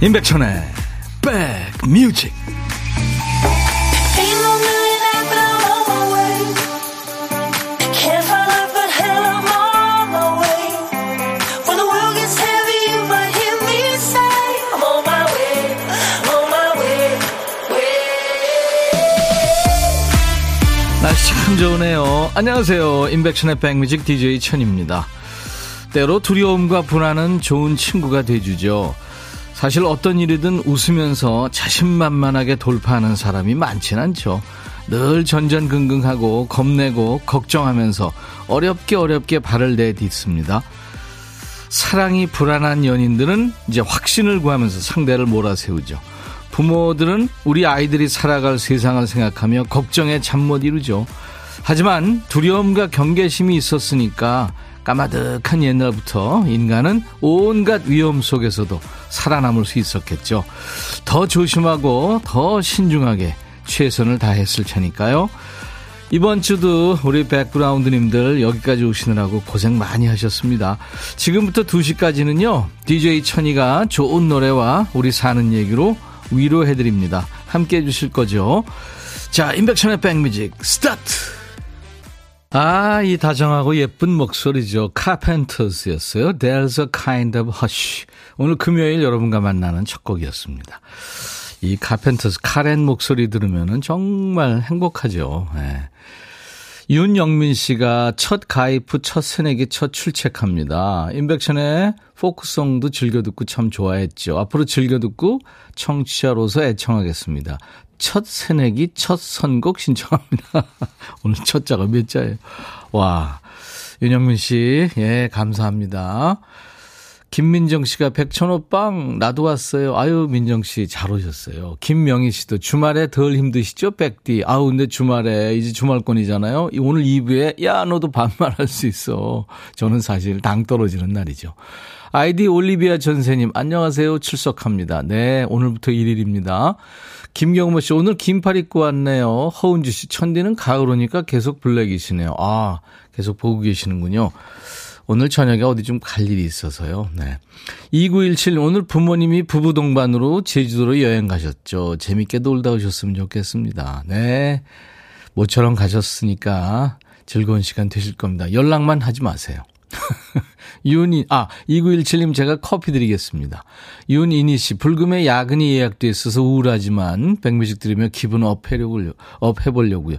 임백천의 백뮤직. 날씨 참 좋으네요. 안녕하세요. 임백천의 백뮤직 DJ 천입니다. 때로 두려움과 불안은 좋은 친구가 돼주죠 사실 어떤 일이든 웃으면서 자신만만하게 돌파하는 사람이 많진 않죠. 늘 전전긍긍하고 겁내고 걱정하면서 어렵게 어렵게 발을 내딛습니다. 사랑이 불안한 연인들은 이제 확신을 구하면서 상대를 몰아세우죠. 부모들은 우리 아이들이 살아갈 세상을 생각하며 걱정에 잠 못 이루죠. 하지만 두려움과 경계심이 있었으니까 까마득한 옛날부터 인간은 온갖 위험 속에서도 살아남을 수 있었겠죠. 더 조심하고 더 신중하게 최선을 다했을 테니까요. 이번 주도 우리 백그라운드님들 여기까지 오시느라고 고생 많이 하셨습니다. 지금부터 2시까지는요, DJ 천이가 좋은 노래와 우리 사는 얘기로 위로해드립니다. 함께 해주실 거죠. 자, 임백천의 백뮤직, 스타트! 아, 이 다정하고 예쁜 목소리죠. 카펜터스였어요. There's a kind of hush. 오늘 금요일 여러분과 만나는 첫 곡이었습니다. 이 카펜터스 카렌 목소리 들으면 정말 행복하죠. 네. 윤영민 씨가 첫 가입 후첫 새내기 첫 출첵합니다. 임백천의 포크송도 즐겨 듣고 참 좋아했죠. 앞으로 즐겨 듣고 청취자로서 애청하겠습니다. 첫 새내기 첫 선곡 신청합니다. 오늘 첫 자가 몇 자예요? 와. 윤영민 씨, 예, 감사합니다. 김민정 씨가 백천호 빵 나도 왔어요. 아유 민정 씨 잘 오셨어요. 김명희 씨도 주말에 덜 힘드시죠? 백디. 아우 근데 주말에 이제 주말권이잖아요. 오늘 2부에 야 너도 반말할 수 있어. 저는 사실 당 떨어지는 날이죠. 아이디 올리비아 전세님 안녕하세요. 출석합니다. 네 오늘부터 1일입니다. 김경모 씨, 오늘 긴팔 입고 왔네요. 허은주 씨, 천디는 가을 오니까 계속 블랙이시네요. 아, 계속 보고 계시는군요. 오늘 저녁에 어디 좀 갈 일이 있어서요. 네. 2917, 오늘 부모님이 부부 동반으로 제주도로 여행 가셨죠. 재밌게 놀다 오셨으면 좋겠습니다. 네. 모처럼 가셨으니까 즐거운 시간 되실 겁니다. 연락만 하지 마세요. 윤이, 아, 2917님 제가 커피 드리겠습니다. 윤이니 씨, 불금에 야근이 예약돼 있어서 우울하지만 백뮤직 들으며 기분 up 해려고요, up 해보려고요.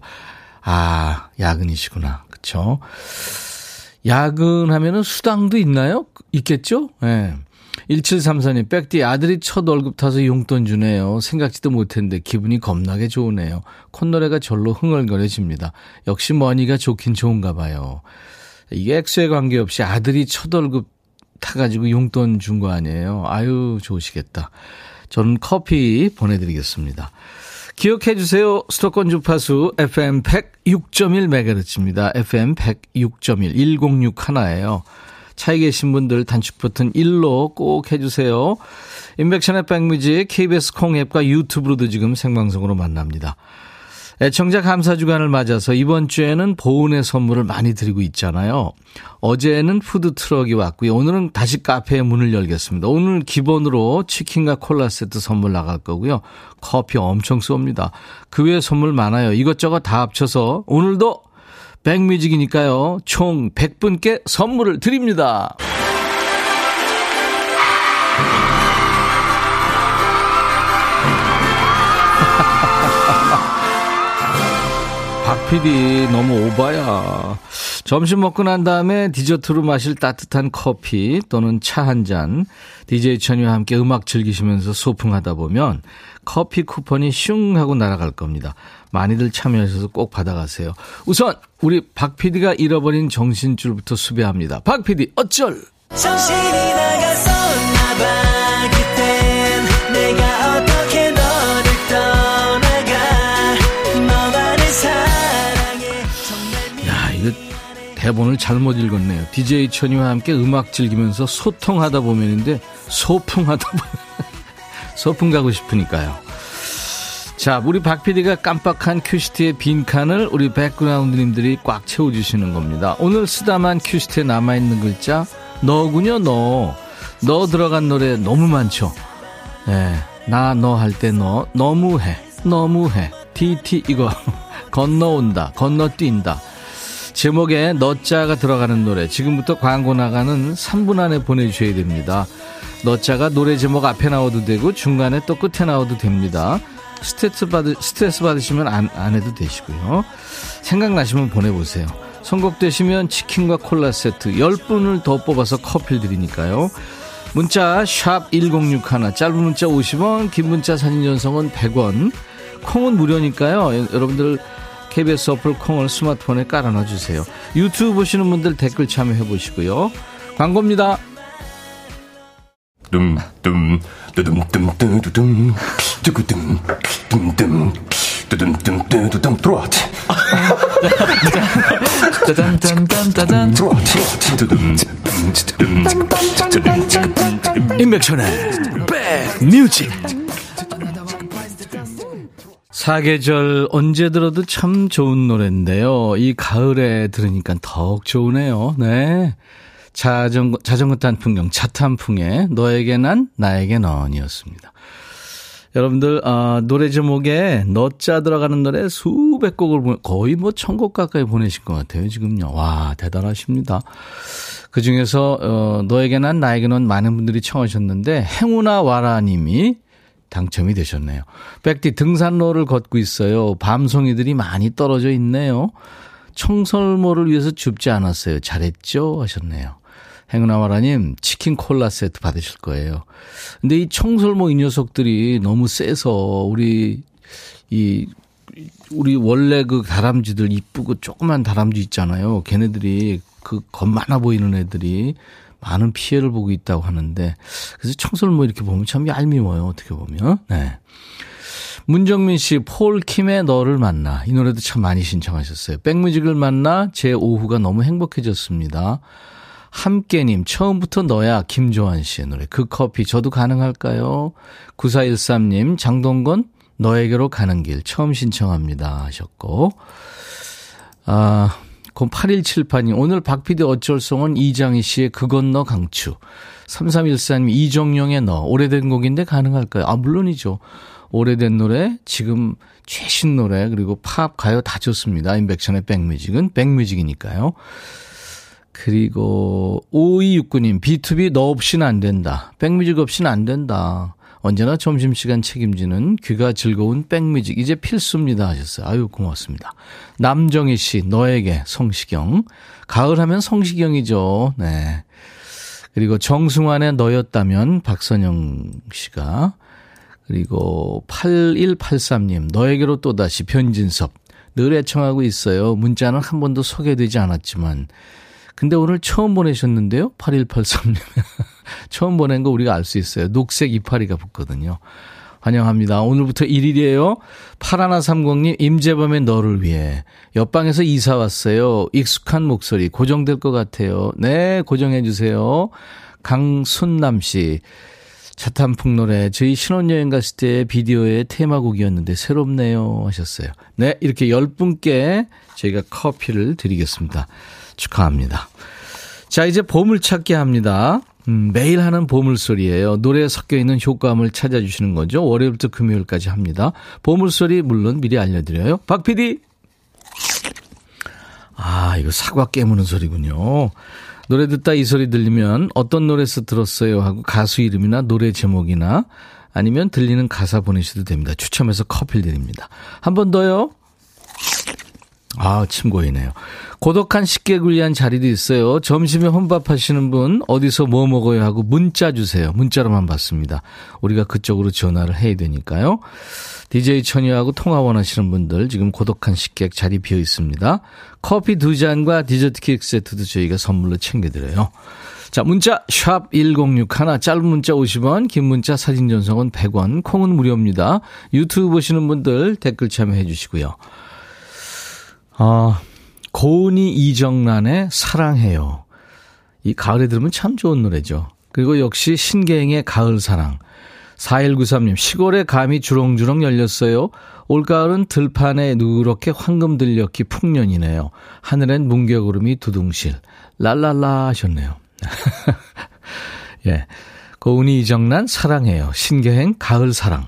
아, 야근이시구나. 그쵸? 야근하면은 수당도 있나요? 있겠죠? 예. 네. 1734님, 백디 아들이 첫 월급 타서 용돈 주네요. 생각지도 못했는데 기분이 겁나게 좋으네요. 콧노래가 절로 흥얼거려집니다. 역시 money가 좋긴 좋은가 봐요. 이게 액수에 관계없이 아들이 첫 월급 타가지고 용돈 준 거 아니에요. 아유, 좋으시겠다. 저는 커피 보내드리겠습니다. 기억해 주세요. 수도권 주파수 FM 106.1MHz입니다. FM 106.1, 106 하나예요. 차에 계신 분들 단축 버튼 1로 꼭 해주세요. 임백천의 백뮤직 KBS 콩 앱과 유튜브로도 지금 생방송으로 만납니다. 애청자 감사 주간을 맞아서 이번 주에는 보은의 선물을 많이 드리고 있잖아요. 어제는 푸드 트럭이 왔고요. 오늘은 다시 카페의 문을 열겠습니다. 오늘 기본으로 치킨과 콜라 세트 선물 나갈 거고요. 커피 엄청 쏩니다. 그 외에 선물 많아요. 이것저것 다 합쳐서 오늘도 백뮤직이니까요. 총 100분께 선물을 드립니다. PD 너무 오바야. 점심 먹고 난 다음에 디저트로 마실 따뜻한 커피 또는 차 한 잔, DJ 천이와 함께 음악 즐기시면서 소풍하다 보면 커피 쿠폰이 슝 하고 날아갈 겁니다. 많이들 참여하셔서 꼭 받아가세요. 우선 우리 박 PD가 잃어버린 정신줄부터 수배합니다. 박 PD 어쩔! 정신이 나갔었나 봐 이거 대본을 잘못 읽었네요. DJ 천이와 함께 음악 즐기면서 소통하다 보면인데 소풍하다 보면 소풍 가고 싶으니까요. 자, 우리 박 PD가 깜빡한 큐시트의 빈칸을 우리 백그라운드님들이 꽉 채워주시는 겁니다. 오늘 쓰다만 큐시트에 남아있는 글자, 너군요, 너. 너 들어간 노래 너무 많죠? 예, 나 너 할 때 너 너무해 너무해 TT 이거 건너온다 건너뛴다 제목에 너자가 들어가는 노래. 지금부터 광고 나가는 3분 안에 보내주셔야 됩니다. 너자가 노래 제목 앞에 나와도 되고 중간에 또 끝에 나와도 됩니다. 스트레스, 받으, 스트레스 받으시면 안, 안 해도 되시고요. 생각나시면 보내보세요. 선곡되시면 치킨과 콜라 세트 10분을 더 뽑아서 커피 드리니까요. 문자 1061, 짧은 문자 50원, 긴 문자 사진 전송은 100원. 콩은 무료니까요. 여러분들 KBS 어플 콩을 스마트폰에 깔아놔 주세요. 유튜브 보시는 분들 댓글 참여해 보시고요. 광고입니다. dumdum dumdum 두구dum dumdum 두둠둠두둠 트로트 짜잔짠짠짠짠 임백천의 백뮤직 사계절 언제 들어도 참 좋은 노래인데요. 이 가을에 들으니까 더욱 좋으네요. 네. 자전거, 자전거 탄 풍경, 차 탄 풍에 너에게 난, 나에게 넌이었습니다. 여러분들 어, 노래 제목에 너자 들어가는 노래 수백 곡을 거의 뭐 천 곡 가까이 보내신 것 같아요 지금요. 와 대단하십니다. 그 중에서 어, 너에게 난 나에게 는 많은 분들이 청하셨는데 행우나 와라 님이 당첨이 되셨네요. 백디 등산로를 걷고 있어요. 밤송이들이 많이 떨어져 있네요. 청설모를 위해서 줍지 않았어요. 잘했죠? 하셨네요. 행운아와라님 치킨 콜라 세트 받으실 거예요. 근데 이 청설모 이 녀석들이 너무 세서 우리 이 우리 원래 그 다람쥐들 이쁘고 조그만 다람쥐 있잖아요. 걔네들이 그 겁 많아 보이는 애들이 많은 피해를 보고 있다고 하는데 그래서 청설모 이렇게 보면 참 얄미워요. 어떻게 보면. 네. 문정민 씨, 폴 킴의 너를 만나. 이 노래도 참 많이 신청하셨어요. 백뮤직을 만나 제 오후가 너무 행복해졌습니다. 함께님, 처음부터 너야, 김조한 씨의 노래. 그 커피, 저도 가능할까요? 9413님, 장동건, 너에게로 가는 길, 처음 신청합니다. 하셨고. 아, 8178님, 오늘 박피디 어쩔송은 이장희 씨의 그 건너 강추. 3314님, 이정용의 너. 오래된 곡인데 가능할까요? 아, 물론이죠. 오래된 노래, 지금 최신 노래, 그리고 팝, 가요 다 좋습니다. 인백션의 백뮤직은 백뮤직이니까요. 그리고 5269님, B2B 너 없이는 안 된다. 백뮤직 없이는 안 된다. 언제나 점심시간 책임지는 귀가 즐거운 백뮤직. 이제 필수입니다. 하셨어요. 아유, 고맙습니다. 남정희 씨, 너에게 성시경. 가을 하면 성시경이죠. 네. 그리고 정승환의 너였다면 박선영 씨가. 그리고 8183님, 너에게로 또다시 변진섭. 늘 애청하고 있어요. 문자는 한 번도 소개되지 않았지만. 근데 오늘 처음 보내셨는데요? 8183님. 처음 보낸 거 우리가 알 수 있어요. 녹색 이파리가 붙거든요. 환영합니다. 오늘부터 1일이에요. 파라나30님, 임재범의 너를 위해. 옆방에서 이사 왔어요. 익숙한 목소리, 고정될 것 같아요. 네, 고정해주세요. 강순남 씨. 차탄풍 노래, 저희 신혼여행 갔을 때 비디오의 테마곡이었는데 새롭네요. 하셨어요. 네, 이렇게 10분께 저희가 커피를 드리겠습니다. 축하합니다. 자, 이제 보물 찾기 합니다. 음, 매일 하는 보물소리예요. 노래에 섞여 있는 효과음을 찾아주시는 거죠. 월요일부터 금요일까지 합니다. 보물소리 물론 미리 알려드려요. 박 PD. 아, 이거 사과 깨무는 소리군요. 노래 듣다 이 소리 들리면 어떤 노래에서 들었어요 하고 가수 이름이나 노래 제목이나 아니면 들리는 가사 보내셔도 됩니다. 추첨해서 커피 드립니다. 한 번 더요. 아, 침 고이네요. 고독한 식객을 위한 자리도 있어요. 점심에 혼밥 하시는 분 어디서 뭐 먹어요 하고 문자 주세요. 문자로만 받습니다. 우리가 그쪽으로 전화를 해야 되니까요. DJ 천이하고 통화 원하시는 분들 지금 고독한 식객 자리 비어 있습니다. 커피 두 잔과 디저트 케이크 세트도 저희가 선물로 챙겨드려요. 자, 문자 샵 1061, 짧은 문자 50원, 긴 문자 사진 전송은 100원, 콩은 무료입니다. 유튜브 보시는 분들 댓글 참여해 주시고요. 아, 고은이 이정란의 사랑해요. 이 가을에 들으면 참 좋은 노래죠. 그리고 역시 신계행의 가을사랑. 4193님, 시골에 감이 주렁주렁 열렸어요. 올가을은 들판에 누렇게 황금 들녘이 풍년이네요. 하늘엔 뭉게구름이 두둥실. 랄랄라 하셨네요. 예. 고은이 이정난 사랑해요. 신계행 가을 사랑.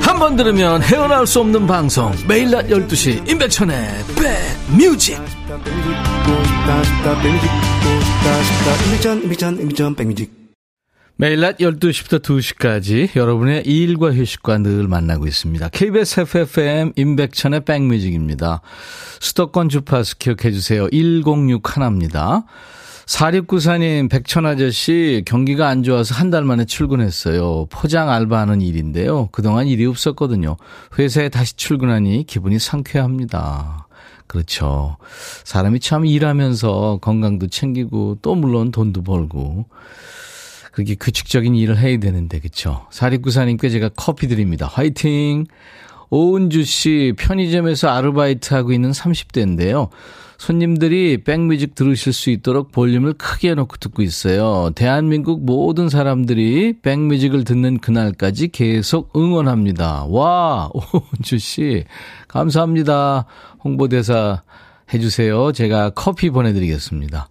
한 번 들으면 헤어나올 수 없는 방송 매일 낮 12시 임백천의 백뮤직 매일 낮 12시부터 2시까지 여러분의 일과 휴식과 늘 만나고 있습니다. KBS FFM 임백천의 백뮤직입니다. 수도권 주파수 기억해 주세요. 106 하나입니다. 4694님, 백천 아저씨, 경기가 안 좋아서 한 달 만에 출근했어요. 포장 알바하는 일인데요. 그동안 일이 없었거든요. 회사에 다시 출근하니 기분이 상쾌합니다. 그렇죠. 사람이 참 일하면서 건강도 챙기고 또 물론 돈도 벌고 그렇게 규칙적인 일을 해야 되는데 그렇죠. 4694님께 제가 커피 드립니다. 화이팅! 오은주 씨 편의점에서 아르바이트 하고 있는 30대인데요. 손님들이 백뮤직 들으실 수 있도록 볼륨을 크게 해놓고 듣고 있어요. 대한민국 모든 사람들이 백뮤직을 듣는 그날까지 계속 응원합니다. 와, 오은주 씨, 감사합니다. 홍보대사 해주세요. 제가 커피 보내드리겠습니다.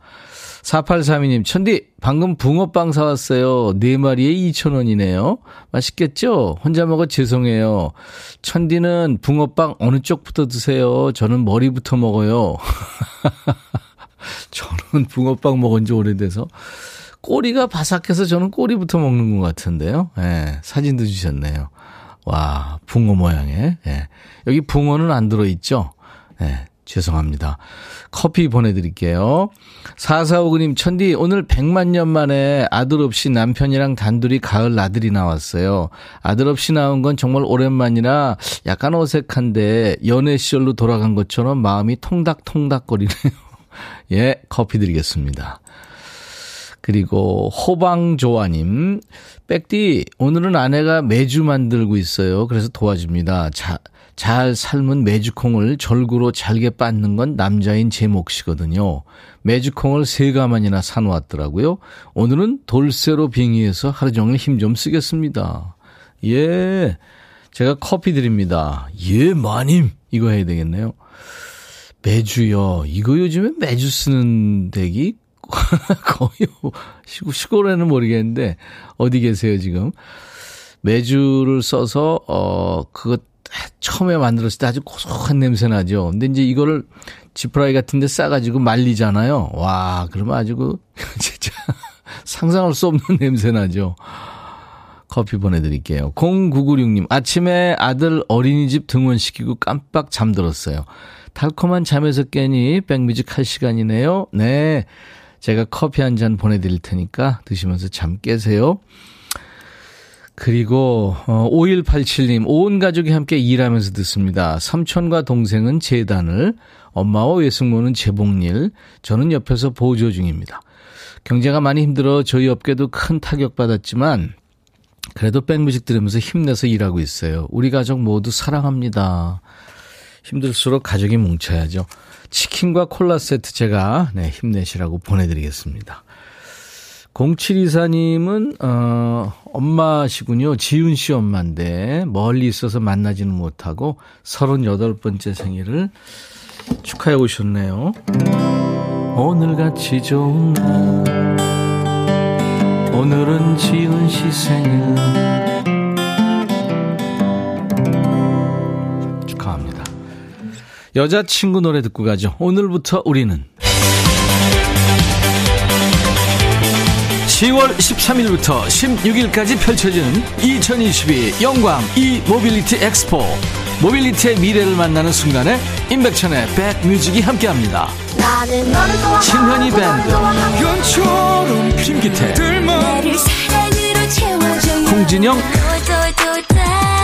4832님, 천디, 방금 붕어빵 사왔어요. 네 마리에 2,000원이네요. 맛있겠죠? 혼자 먹어 죄송해요. 천디는 붕어빵 어느 쪽부터 드세요? 저는 머리부터 먹어요. 저는 붕어빵 먹은 지 오래돼서. 꼬리가 바삭해서 저는 꼬리부터 먹는 것 같은데요. 예, 사진도 주셨네요. 와, 붕어 모양의. 예. 여기 붕어는 안 들어있죠? 예, 죄송합니다. 커피 보내드릴게요. 4459님, 천디, 오늘 100만 년 만에 아들 없이 남편이랑 단둘이 가을 나들이 나왔어요. 아들 없이 나온 건 정말 오랜만이라 약간 어색한데 연애 시절로 돌아간 것처럼 마음이 통닥통닥거리네요. 예, 커피 드리겠습니다. 그리고 호방조아님, 백디, 오늘은 아내가 매주 만들고 있어요. 그래서 도와줍니다. 자, 잘 삶은 메주콩을 절구로 잘게 빻는 건 남자인 제 몫이거든요. 메주콩을 세 가만이나 사놓았더라고요. 오늘은 돌쇠로 빙의해서 하루 종일 힘 좀 쓰겠습니다. 예. 제가 커피 드립니다. 예, 마님. 이거 해야 되겠네요. 매주요. 이거 요즘에 매주 쓰는 덱이 거의 시골, 시골에는 모르겠는데 어디 계세요 지금? 매주를 써서 어 그거 처음에 만들었을 때 아주 고소한 냄새 나죠. 근데 이제 이거를 지프라이 같은 데 싸가지고 말리잖아요. 와, 그러면 아주 그, 진짜 상상할 수 없는 냄새 나죠. 커피 보내드릴게요. 0996님, 아침에 아들 어린이집 등원시키고 깜빡 잠들었어요. 달콤한 잠에서 깨니 백뮤직 할 시간이네요. 네. 제가 커피 한 잔 보내드릴 테니까 드시면서 잠 깨세요. 그리고 어 5187님 온 가족이 함께 일하면서 듣습니다. 삼촌과 동생은 재단을 엄마와 외숙모는 재봉일 저는 옆에서 보조 중입니다. 경제가 많이 힘들어 저희 업계도 큰 타격 받았지만 그래도 백뮤직 들으면서 힘내서 일하고 있어요. 우리 가족 모두 사랑합니다. 힘들수록 가족이 뭉쳐야죠. 치킨과 콜라 세트 제가 네, 힘내시라고 보내드리겠습니다. 0724님은, 어, 엄마시군요. 지훈 씨 엄마인데, 멀리 있어서 만나지는 못하고, 38번째 생일을 축하해 오셨네요. 오늘같이 좋은 날, 오늘은 지훈 씨 생일. 축하합니다. 여자친구 노래 듣고 가죠. 오늘부터 우리는. 10월 13일부터 16일까지 펼쳐지는 2022 영광 이 모빌리티 엑스포. 모빌리티의 미래를 만나는 순간에 임백천의 백뮤직이 함께합니다. 신현희 밴드. 김기태. 홍진영.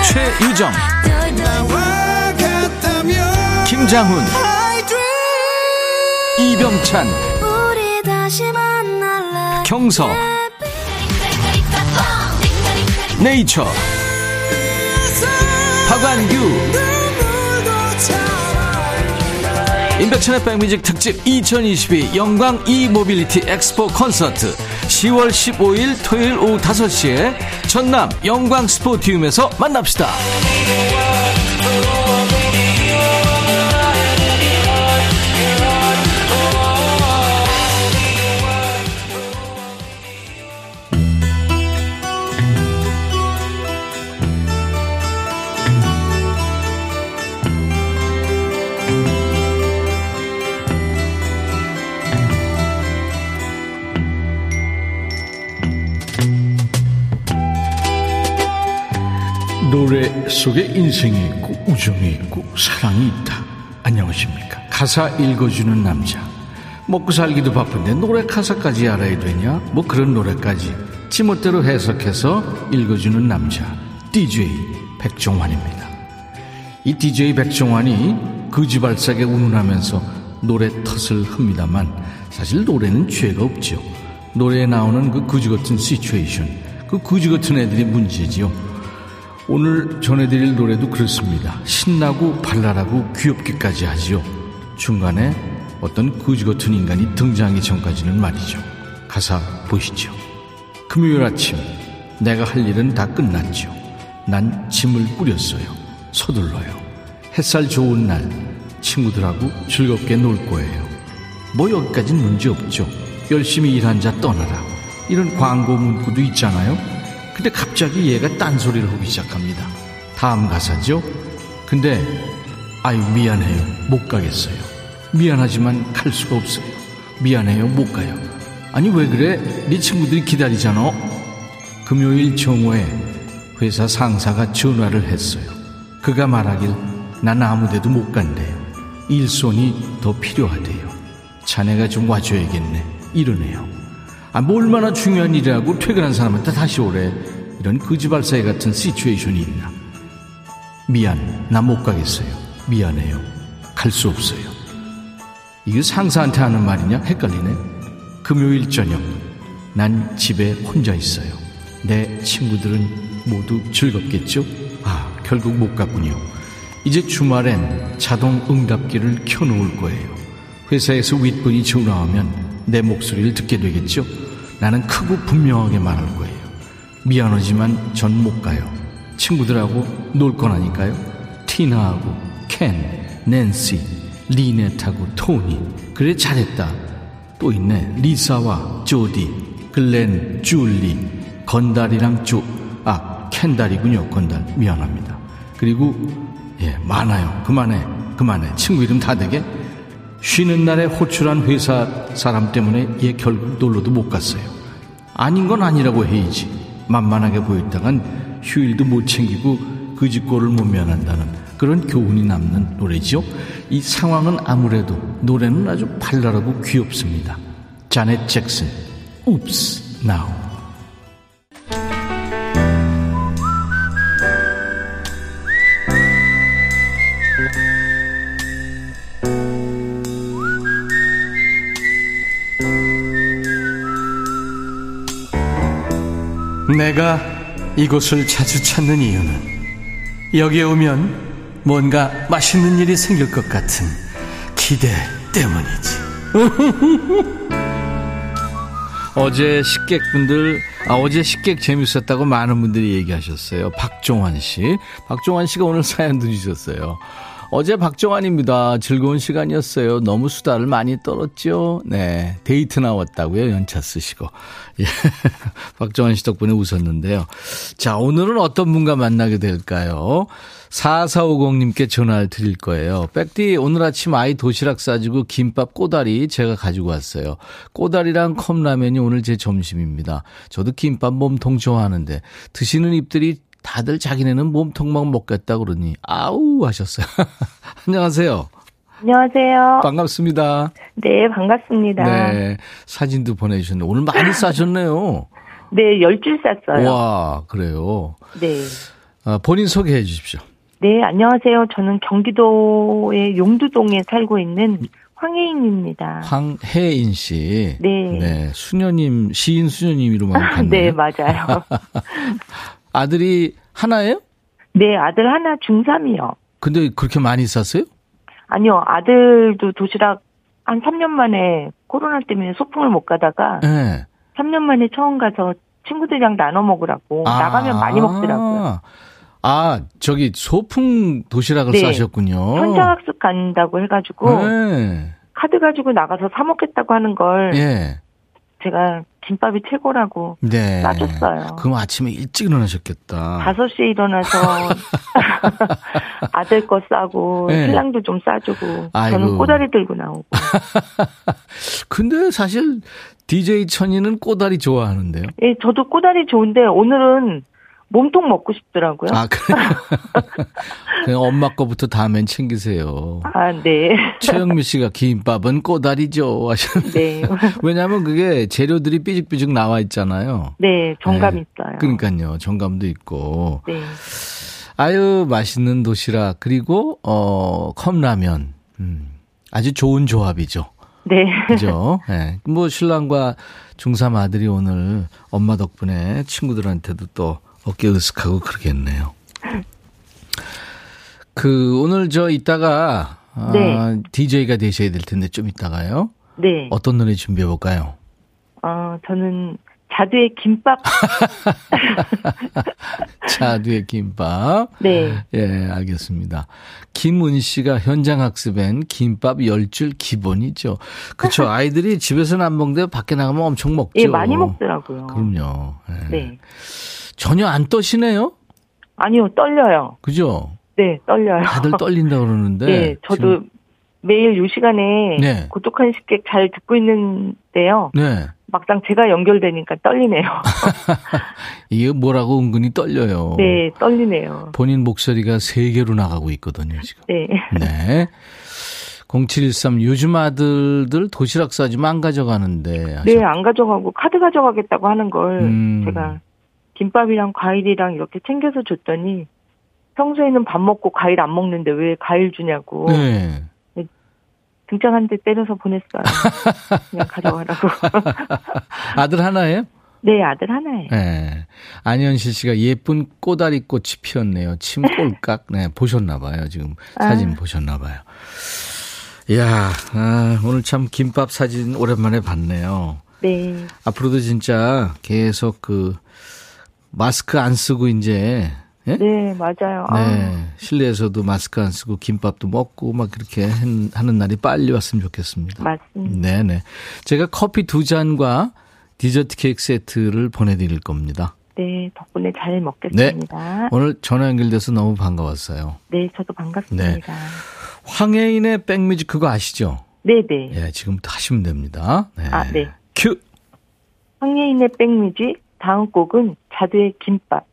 최유정. 김장훈. 이병찬 경서. 네이처. 박완규. 임백천의 백뮤직 특집 2022 영광 이모빌리티 엑스포 콘서트. 10월 15일 토요일 오후 5시에 전남 영광 스포티움에서 만납시다. 노래 속에 인생이 있고 우정이 있고 사랑이 있다. 안녕하십니까. 가사 읽어주는 남자. 먹고 살기도 바쁜데 노래 가사까지 알아야 되냐? 뭐 그런 노래까지 지멋대로 해석해서 읽어주는 남자. DJ 백종환입니다. 이 DJ 백종환이 그지발사게 운운하면서 노래 텃을 흡니다만 사실 노래는 죄가 없죠. 노래에 나오는 그 그지 같은 시츄에이션, 그 그지 같은 애들이 문제지요. 오늘 전해드릴 노래도 그렇습니다. 신나고 발랄하고 귀엽기까지 하지요. 중간에 어떤 거지 같은 인간이 등장하기 전까지는 말이죠. 가사 보시죠. 금요일 아침 내가 할 일은 다 끝났죠. 난 짐을 뿌렸어요. 서둘러요. 햇살 좋은 날 친구들하고 즐겁게 놀 거예요. 뭐 여기까지는 문제 없죠. 열심히 일한 자 떠나라. 이런 광고 문구도 있잖아요. 근데 갑자기 얘가 딴소리를 하기 시작합니다. 다음 가사죠? 근데 아유 미안해요. 못 가겠어요. 미안하지만 갈 수가 없어요. 미안해요. 못 가요. 아니 왜 그래? 네 친구들이 기다리잖아. 금요일 정오에 회사 상사가 전화를 했어요. 그가 말하길 난 아무데도 못 간대요. 일손이 더 필요하대요. 자네가 좀 와줘야겠네. 이러네요. 아, 뭐 얼마나 중요한 일이라고 퇴근한 사람한테 다시 오래. 이런 거지발사회 같은 시츄에이션이 있나. 미안, 나 못 가겠어요. 미안해요. 갈 수 없어요. 이게 상사한테 하는 말이냐? 헷갈리네. 금요일 저녁, 난 집에 혼자 있어요. 내 친구들은 모두 즐겁겠죠? 아, 결국 못 갔군요. 이제 주말엔 자동 응답기를 켜놓을 거예요. 회사에서 윗분이 전화하면 내 목소리를 듣게 되겠죠? 나는 크고 분명하게 말할 거예요. 미안하지만 전 못 가요. 친구들하고 놀 거라니까요. 티나하고 켄, 낸시, 리넷하고 토니. 그래 잘했다. 또 있네. 리사와 조디, 글렌, 줄리, 건달이랑 조, 아, 켄달이군요. 건달. 미안합니다. 그리고 예, 많아요. 그만해. 그만해. 친구 이름 다 되게? 쉬는 날에 호출한 회사 사람 때문에 얘 결국 놀러도 못 갔어요. 아닌 건 아니라고 해야지. 만만하게 보였다간 휴일도 못 챙기고 그 집고를 못 면한다는 그런 교훈이 남는 노래죠. 이 상황은 아무래도 노래는 아주 발랄하고 귀엽습니다. 자넷 잭슨, Oops, Now. 내가 이곳을 자주 찾는 이유는 여기에 오면 뭔가 맛있는 일이 생길 것 같은 기대 때문이지. 어제 식객분들, 아, 어제 식객 재밌었다고 많은 분들이 얘기하셨어요. 박종환 씨. 박종환 씨가 오늘 사연도 주셨어요. 어제 박정환입니다. 즐거운 시간이었어요. 너무 수다를 많이 떨었죠? 네. 데이트 나왔다고요. 연차 쓰시고. 예. 박정환 씨 덕분에 웃었는데요. 자, 오늘은 어떤 분과 만나게 될까요? 4450님께 전화를 드릴 거예요. 백디, 오늘 아침 아이 도시락 싸주고 김밥 꼬다리 제가 가지고 왔어요. 꼬다리랑 컵라면이 오늘 제 점심입니다. 저도 김밥 몸통 좋아하는데 드시는 입들이 다들 자기네는 몸통만 먹겠다 그러니 아우 하셨어요. 안녕하세요. 안녕하세요. 반갑습니다. 네, 반갑습니다. 네, 사진도 보내주셨는데 오늘 많이 싸셨네요. 네, 열 줄 쌌어요. 와, 그래요. 네. 아, 본인 소개해 주십시오. 네, 안녕하세요. 저는 경기도의 용두동에 살고 있는 황혜인입니다. 황혜인 씨. 네. 네, 수녀님, 시인 수녀님이로만 갔네요. 네, 맞아요. 아들이 하나예요? 네, 아들 하나 중3이요. 근데 그렇게 많이 쌌어요? 아니요, 아들도 도시락 한 3년 만에 코로나 때문에 소풍을 못 가다가 네. 3년 만에 처음 가서 친구들이랑 나눠 먹으라고 아. 나가면 많이 먹더라고요. 아, 저기 소풍 도시락을 네. 싸셨군요. 현장학습 간다고 해가지고 네. 카드 가지고 나가서 사 먹겠다고 하는 걸 예. 제가 김밥이 최고라고 네. 싸줬어요. 그럼 아침에 일찍 일어나셨겠다. 5시에 일어나서 아들 거 싸고 네. 신랑도 좀 싸주고 아이고. 저는 꼬다리 들고 나오고 근데 사실 DJ 천이는 꼬다리 좋아하는데요. 예, 저도 꼬다리 좋은데 오늘은 몸통 먹고 싶더라고요. 아, 그래요? 그냥 엄마 거부터 다음엔 챙기세요. 아, 네. 최영미 씨가 김밥은 꼬다리죠 하셨는데. 네. 왜냐하면 그게 재료들이 삐죽삐죽 나와 있잖아요. 네, 정감 네. 있어요. 그러니까요. 정감도 있고. 네. 아유, 맛있는 도시락. 그리고, 어, 컵라면. 음, 아주 좋은 조합이죠. 네. 그죠? 예. 뭐, 신랑과 중3 아들이 오늘 엄마 덕분에 친구들한테도 또 어깨 으쓱하고 그러겠네요. 그, 오늘 저 이따가, 아, 네. DJ가 되셔야 될 텐데 좀 이따가요. 네. 어떤 노래 준비해 볼까요? 어, 저는 자두의 김밥. 자두의 김밥. 네. 예, 알겠습니다. 김은 씨가 현장 학습엔 김밥 10줄 기본이죠. 그쵸. 아이들이 집에서는 안 먹는데 밖에 나가면 엄청 먹죠. 예, 많이 먹더라고요. 그럼요. 예. 네. 전혀 안 떠시네요? 아니요, 떨려요. 그죠? 네, 떨려요. 다들 떨린다 그러는데. 네, 저도 지금- 매일 요 시간에 네. 고독한 식객 잘 듣고 있는데요. 네. 막상 제가 연결되니까 떨리네요. 이게 뭐라고 은근히 떨려요. 네, 떨리네요. 본인 목소리가 세 개로 나가고 있거든요, 지금. 네. 네. 0713 요즘 아들들 도시락 싸주면 안 가져가는데. 네, 안 가져가고 카드 가져가겠다고 하는 걸 음. 제가 김밥이랑 과일이랑 이렇게 챙겨서 줬더니 평소에는 밥 먹고 과일 안 먹는데 왜 과일 주냐고 네. 등짝 한 대 때려서 보냈어요. 그냥 가져가라고. 아들 하나예요? 네, 아들 하나예요. 네. 안현실 씨가 예쁜 꼬다리 꽃이 피었네요. 침 꼴깍. 네, 보셨나봐요. 지금 사진 아. 보셨나봐요. 이야, 아, 오늘 참 김밥 사진 오랜만에 봤네요. 네. 앞으로도 진짜 계속 그 마스크 안 쓰고 이제 예? 네, 맞아요. 아, 네. 실내에서도 마스크 안 쓰고 김밥도 먹고 막 그렇게 한- 하는 날이 빨리 왔으면 좋겠습니다. 맞습니다. 네 네. 제가 커피 두 잔과 디저트 케이크 세트를 보내드릴 겁니다. 네, 덕분에 잘 먹겠습니다. 오늘 전화 연결돼서 너무 반가웠어요. 네, 저도 반갑습니다. 황혜인의 백뮤직 그거 아시죠? 네, 네. 예, 지금부터 하시면 됩니다. 네. 아, 네. 큐! 황예인의 백뮤직 다음 곡은 자두의 김밥.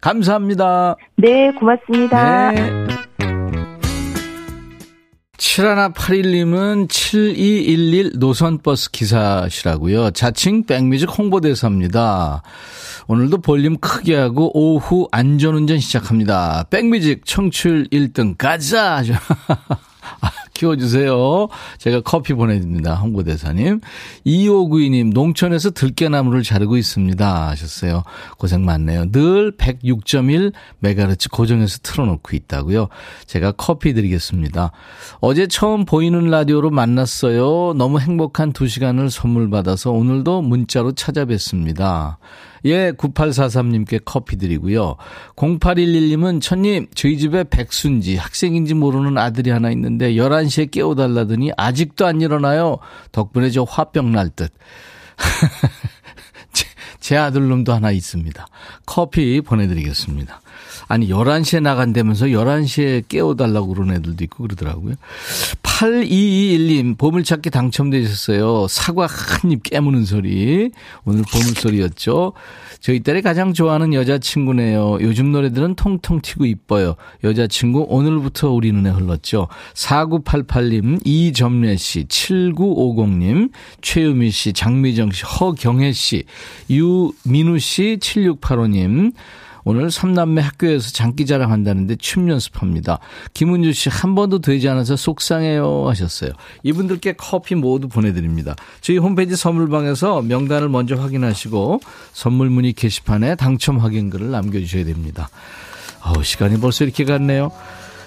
감사합니다. 네, 고맙습니다. 네. 7181님은 7211 노선버스 기사시라고요. 자칭 백뮤직 홍보대사입니다. 오늘도 볼륨 크게 하고 오후 안전운전 시작합니다. 백뮤직 청출 1등 가자! 아, 키워주세요. 제가 커피 보내드립니다. 홍보대사님. 2592님, 농촌에서 들깨나무를 자르고 있습니다. 하셨어요. 고생 많네요. 늘 106.1 메가르츠 고정해서 틀어놓고 있다고요. 제가 커피 드리겠습니다. 어제 처음 보이는 라디오로 만났어요. 너무 행복한 두 시간을 선물 받아서 오늘도 문자로 찾아뵙습니다. 예, 9843님께 커피 드리고요. 0811님은 천님, 저희 집에 백순지, 학생인지 모르는 아들이 하나 있는데 11시에 깨워달라더니 아직도 안 일어나요. 덕분에 저 화병 날 듯. 제, 제 아들놈도 하나 있습니다. 커피 보내드리겠습니다. 아니, 11시에 나간다면서 11시에 깨워달라고 그런 애들도 있고 그러더라고요. 8221님, 보물찾기 당첨되셨어요. 사과 한 입 깨무는 소리. 오늘 보물소리였죠. 저희 딸이 가장 좋아하는 여자친구네요. 요즘 노래들은 통통 튀고 이뻐요. 여자친구 오늘부터 우리 눈에 흘렀죠. 4988님, 이점례 씨, 7950님, 최유미 씨, 장미정 씨, 허경혜 씨, 유민우 씨, 7685님, 오늘 삼남매 학교에서 장기 자랑 한다는데 춤 연습합니다. 김은주 씨 한 번도 되지 않아서 속상해요 하셨어요. 이분들께 커피 모두 보내드립니다. 저희 홈페이지 선물방에서 명단을 먼저 확인하시고 선물 문의 게시판에 당첨 확인글을 남겨주셔야 됩니다. 어우, 시간이 벌써 이렇게 갔네요.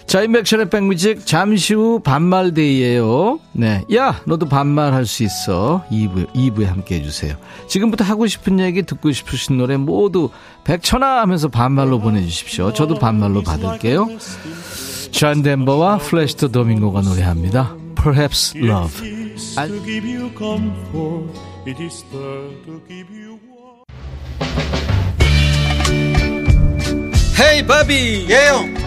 자, 인백션의 백뮤직 잠시 후 반말데이예요. 네. 야, 너도 반말할 수 있어. 2부, 2부에 함께 해 주세요. 지금부터 하고 싶은 얘기 듣고 싶으신 노래 모두 백천아 하면서 반말로 보내주십시오. 저도 반말로 받을게요. 존 덴버와 플라시도 도밍고가 노래합니다. Perhaps Love. 알... Hey 바비 예영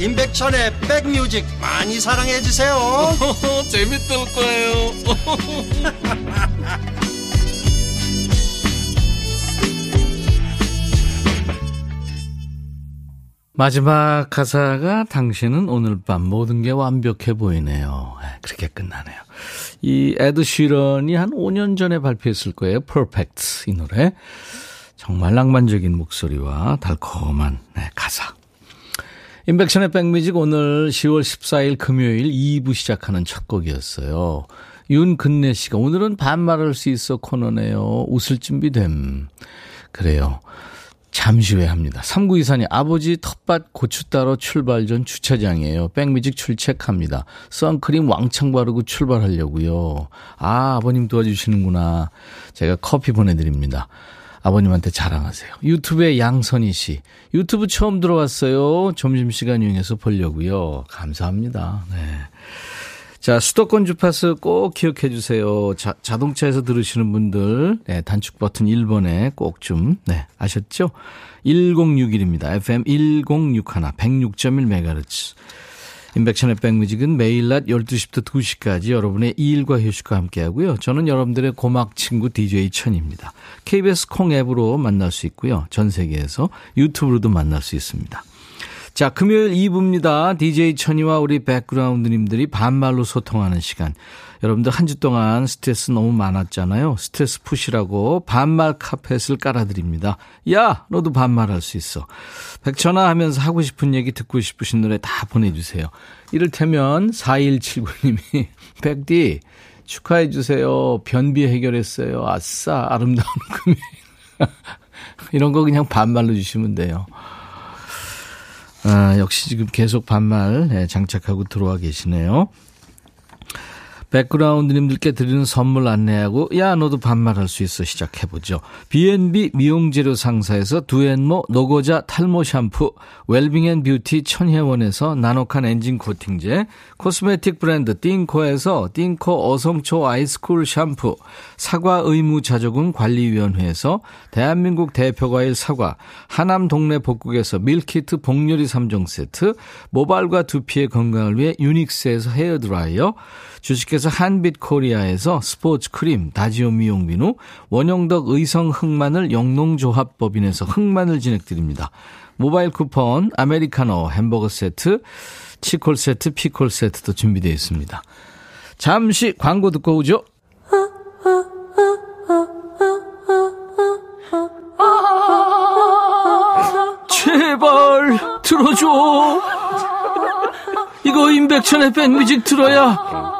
임백천의 백뮤직 많이 사랑해 주세요 재밌을 거예요 마지막 가사가 당신은 오늘 밤 모든 게 완벽해 보이네요. 네, 그렇게 끝나네요. 이 에드 쉬런이 한 5년 전에 발표했을 거예요. Perfect 이 노래. 정말 낭만적인 목소리와 달콤한 네, 가사. 인백션의 백뮤직 오늘 10월 14일 금요일 2부 시작하는 첫 곡이었어요. 윤근래 씨가 오늘은 반말할 수 있어 코너네요. 웃을 준비됨. 그래요. 잠시 후에 합니다. 3924님, 아버지 텃밭 고추 따러 출발 전 주차장이에요. 백뮤직 출첵합니다. 선크림 왕창 바르고 출발하려고요. 아, 아버님 도와주시는구나. 제가 커피 보내드립니다. 아버님한테 자랑하세요. 유튜브에 양선희 씨. 유튜브 처음 들어왔어요. 점심시간 이용해서 보려고요. 감사합니다. 네. 자, 수도권 주파수 꼭 기억해 주세요. 자, 자동차에서 들으시는 분들, 네, 단축 버튼 1번에 꼭 좀, 네, 아셨죠? 1061입니다. FM 1061, 106.1MHz. 인백션의 백뮤직은 매일 낮 12시부터 2시까지 여러분의 일과 휴식과 함께 하고요. 저는 여러분들의 고막 친구 DJ 천입니다. KBS 콩 앱으로 만날 수 있고요. 전 세계에서 유튜브로도 만날 수 있습니다. 자, 금요일 2부입니다. DJ 천이와 우리 백그라운드님들이 반말로 소통하는 시간. 여러분들 한 주 동안 스트레스 너무 많았잖아요. 스트레스 푸시라고 반말 카펫을 깔아드립니다. 야, 너도 반말할 수 있어. 백천아 하면서 하고 싶은 얘기 듣고 싶으신 노래 다 보내주세요. 이를테면 4179님이 백디 축하해주세요. 변비 해결했어요. 아싸, 아름다운 금요일. 이런 거 그냥 반말로 주시면 돼요. 아, 역시 지금 계속 반말 네, 장착하고 들어와 계시네요. 백그라운드님들께 드리는 선물 안내하고 야 너도 반말할 수 있어 시작해보죠. B&B 미용재료 상사에서 두앤모 노고자 탈모 샴푸 웰빙앤뷰티 천혜원에서 나노칸 엔진 코팅제 코스메틱 브랜드 띵코에서 띵코 어성초 아이스쿨 샴푸 사과 의무 자조금 관리위원회에서 대한민국 대표과일 사과 하남 동네 복국에서 밀키트 복요리 3종 세트 모발과 두피의 건강을 위해 유닉스에서 헤어드라이어 주식회사 한빛코리아에서 스포츠 크림, 다지오 미용 비누, 원형덕 의성 흑마늘 영농조합법인에서 흑마늘 진행드립니다. 모바일 쿠폰, 아메리카노, 햄버거 세트, 치콜 세트, 피콜 세트도 준비되어 있습니다. 잠시 광고 듣고 오죠. 제발 들어줘. 이거 임백천의 백뮤직 들어야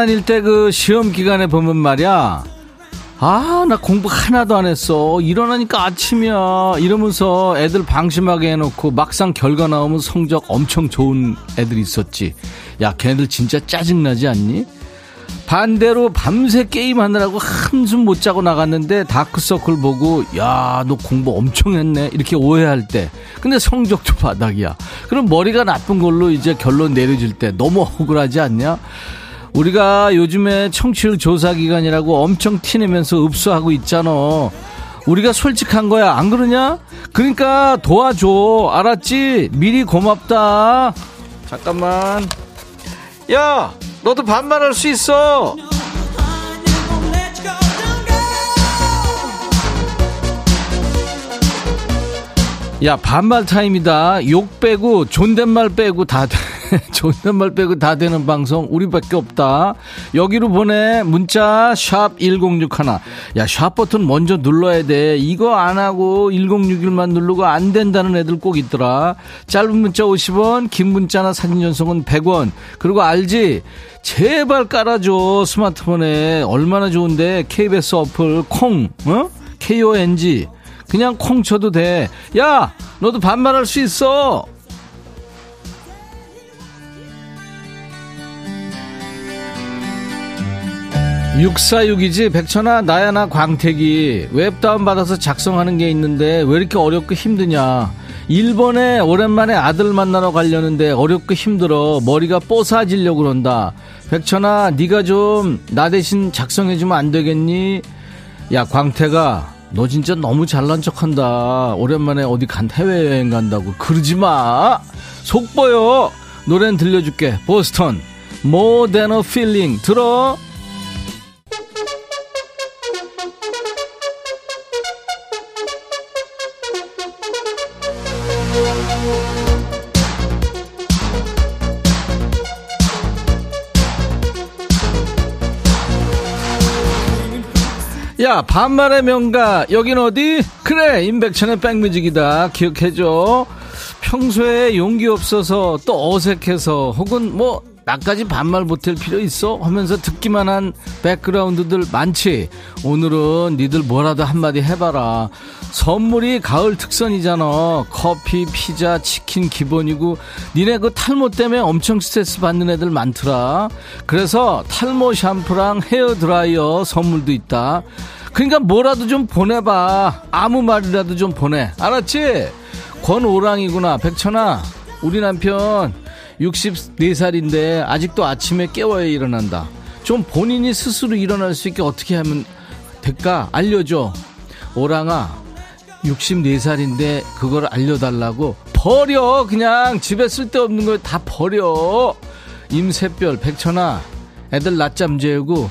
다닐 때 그 시험 기간에 보면 말이야. 아, 나 공부 하나도 안 했어. 일어나니까 아침이야. 이러면서 애들 방심하게 해놓고 막상 결과 나오면 성적 엄청 좋은 애들 있었지. 야, 걔네들 진짜 짜증나지 않니? 반대로 밤새 게임하느라고 한숨 못 자고 나갔는데 다크서클 보고 야 너 공부 엄청 했네 이렇게 오해할 때 근데 성적도 바닥이야 그럼 머리가 나쁜 걸로 이제 결론 내려질 때 너무 억울하지 않냐 우리가 요즘에 청취율 조사 기간이라고 엄청 티내면서 읍수하고 있잖아. 우리가 솔직한 거야. 안 그러냐? 그러니까 도와줘. 알았지? 미리 고맙다. 잠깐만. 야 너도 반말할 수 있어. 야 반말 타임이다. 욕 빼고 존댓말 빼고 다 존댓말 빼고 다 되는 방송 우리밖에 없다. 여기로 보내 문자 샵 1061. 야샵 버튼 먼저 눌러야 돼. 이거 안 하고 1061만 누르고 안 된다는 애들 꼭 있더라. 짧은 문자 50원, 긴 문자나 사진 전송은 100원. 그리고 알지? 제발 깔아줘 스마트폰에 얼마나 좋은데 KBS 어플 콩 어? KONG 그냥 콩 쳐도 돼 야 너도 반말할 수 있어. 646이지 백천아 나야나 광택이. 웹 다운받아서 작성하는 게 있는데 왜 이렇게 어렵고 힘드냐. 일본에 오랜만에 아들 만나러 가려는데 어렵고 힘들어. 머리가 뽀사지려고 그런다. 백천아 네가 좀 나 대신 작성해주면 안 되겠니? 야 광태가 너 진짜 너무 잘난 척한다. 오랜만에 어디 간 해외여행 간다고. 그러지 마. 속보여. 노래는 들려줄게. 보스턴. More Than A Feeling. 들어 야 반말의 명가. 여긴 어디? 그래 임백천의 백뮤직이다. 기억해줘. 평소에 용기 없어서 또 어색해서 혹은 뭐 나까지 반말 못할 필요 있어? 하면서 듣기만 한 백그라운드들 많지? 오늘은 니들 뭐라도 한마디 해봐라. 선물이 가을 특선이잖아. 커피 피자 치킨 기본이고 니네 그 탈모 때문에 엄청 스트레스 받는 애들 많더라. 그래서 탈모 샴푸랑 헤어 드라이어 선물도 있다 그러니까 뭐라도 좀 보내봐. 아무 말이라도 좀 보내. 알았지? 권오랑이구나. 백천아, 우리 남편 64살인데 아직도 아침에 깨워야 일어난다. 좀 본인이 스스로 일어날 수 있게 어떻게 하면 될까? 알려줘. 오랑아, 64살인데 그걸 알려달라고 버려. 그냥 집에 쓸데없는 걸 다 버려. 임새별, 백천아, 애들 낮잠 재우고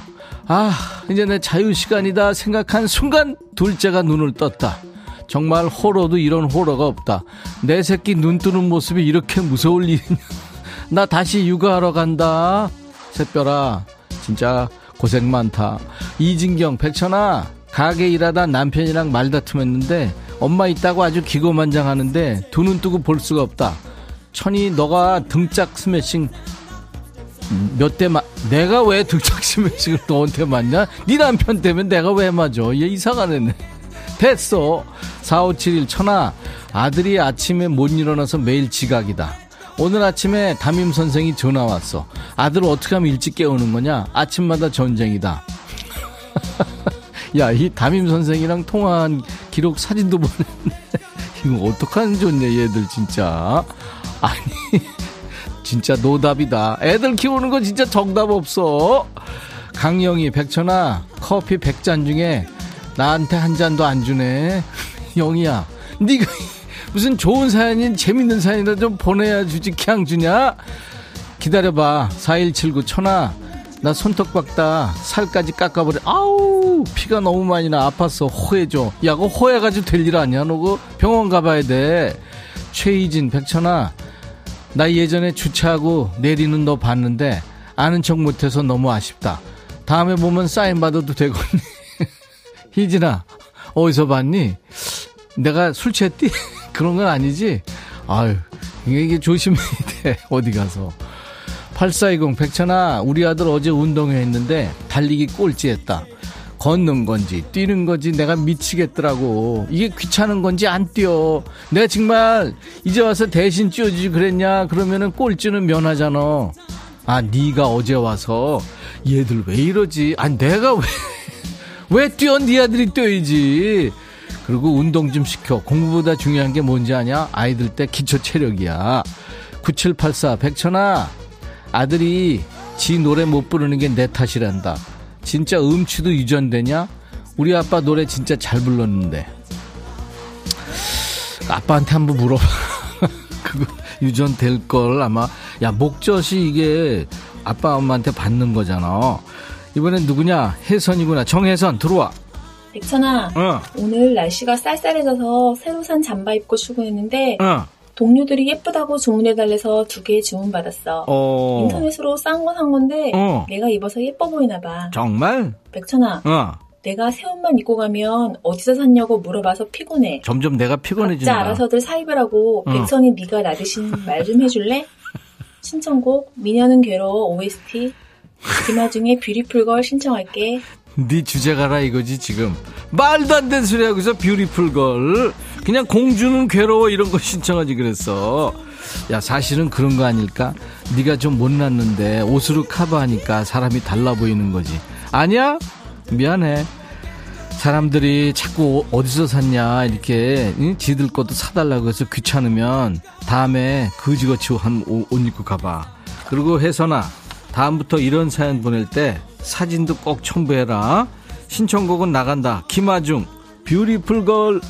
아, 이제 내 자유시간이다 생각한 순간 둘째가 눈을 떴다. 정말 호러도 이런 호러가 없다. 내 새끼 눈 뜨는 모습이 이렇게 무서울 일이냐. 나 다시 육아하러 간다. 새별아, 진짜 고생 많다. 이진경, 백천아, 가게 일하다 남편이랑 말다툼했는데 엄마 있다고 아주 기고만장하는데 두 눈 뜨고 볼 수가 없다. 천이 너가 등짝 스매싱 몇 대 맞, 내가 왜 등짝심을 지금 너한테 맞냐? 네 남편 때문에 내가 왜 맞아? 얘 이상한 애네. 됐어. 4571 천하. 아들이 아침에 못 일어나서 매일 지각이다. 오늘 아침에 담임 선생이 전화 왔어. 아들 어떻게 하면 일찍 깨우는 거냐? 아침마다 전쟁이다. 야, 이 담임 선생이랑 통화한 기록 사진도 보냈네. 이거 어떡하는 좋냐, 얘들 진짜. 아니. 진짜 노답이다. 애들 키우는 거 진짜 정답 없어. 강영희, 백천아, 커피 100잔 중에 나한테 한 잔도 안 주네. 영희야, 네가 무슨 좋은 사연인 재밌는 사연이라 좀 보내야 주지 그냥 주냐? 기다려봐. 4179 천아, 나 손톱 깎다 살까지 깎아버려. 아우 피가 너무 많이 나 아팠어. 호해줘. 야, 그거 호해가지고 될 일 아니야? 너 그 병원 가봐야 돼. 최희진, 백천아, 나 예전에 주차하고 내리는 너 봤는데 아는 척 못해서 너무 아쉽다. 다음에 보면 사인 받아도 되겠니? 희진아, 어디서 봤니? 내가 술 취했디? 그런 건 아니지? 아유, 이게, 조심해야 돼. 어디 가서. 8420 백천아 우리 아들 어제 운동회 했는데 달리기 꼴찌했다. 걷는 건지 뛰는 건지 내가 미치겠더라고. 이게 귀찮은 건지 안 뛰어. 내가 정말 이제 와서 대신 뛰어주지 그랬냐? 그러면은 꼴찌는 면하잖아. 아, 네가 어제 와서 얘들 왜 이러지? 아, 내가 왜, 왜 뛰어? 네 아들이 뛰어야지. 그리고 운동 좀 시켜. 공부보다 중요한 게 뭔지 아냐? 아이들 때 기초 체력이야. 9784, 백천아. 아들이 지 노래 못 부르는 게 내 탓이란다. 진짜 음치도 유전되냐? 우리 아빠 노래 진짜 잘 불렀는데. 아빠한테 한번 물어봐. 그거 유전될 걸 아마. 야, 목젖이 이게 아빠 엄마한테 받는 거잖아. 이번엔 누구냐? 혜선이구나. 정혜선, 들어와. 백천아, 어, 오늘 날씨가 쌀쌀해져서 새로 산 잠바 입고 출근했는데 어, 동료들이 예쁘다고 주문해달래서 두 개 주문받았어. 어. 인터넷으로 싼 거 산 건데 어. 내가 입어서 예뻐 보이나 봐. 정말? 백천아, 어. 내가 새 옷만 입고 가면 어디서 샀냐고 물어봐서 피곤해. 점점 내가 각자 피곤해진다. 알아서들 사입으라고 어. 백천이 네가 나 대신 말 좀 해줄래? 신청곡 미녀는 괴로워 OST 김아중의 뷰티풀걸 신청할게. 네 주제 가라 이거지 지금 말도 안 되는 소리 하고서 뷰티풀 걸 그냥 공주는 괴로워 이런 거 신청하지 그랬어. 야 사실은 그런 거 아닐까? 네가 좀 못났는데 옷으로 커버하니까 사람이 달라 보이는 거지. 아니야? 미안해. 사람들이 자꾸 어디서 샀냐 이렇게 응? 지들 것도 사달라고 해서 귀찮으면 다음에 그지같이 한옷 입고 가봐. 그리고 혜선아 다음부터 이런 사연 보낼 때 사진도 꼭 첨부해라. 신청곡은 나간다. 김아중 뷰티풀 걸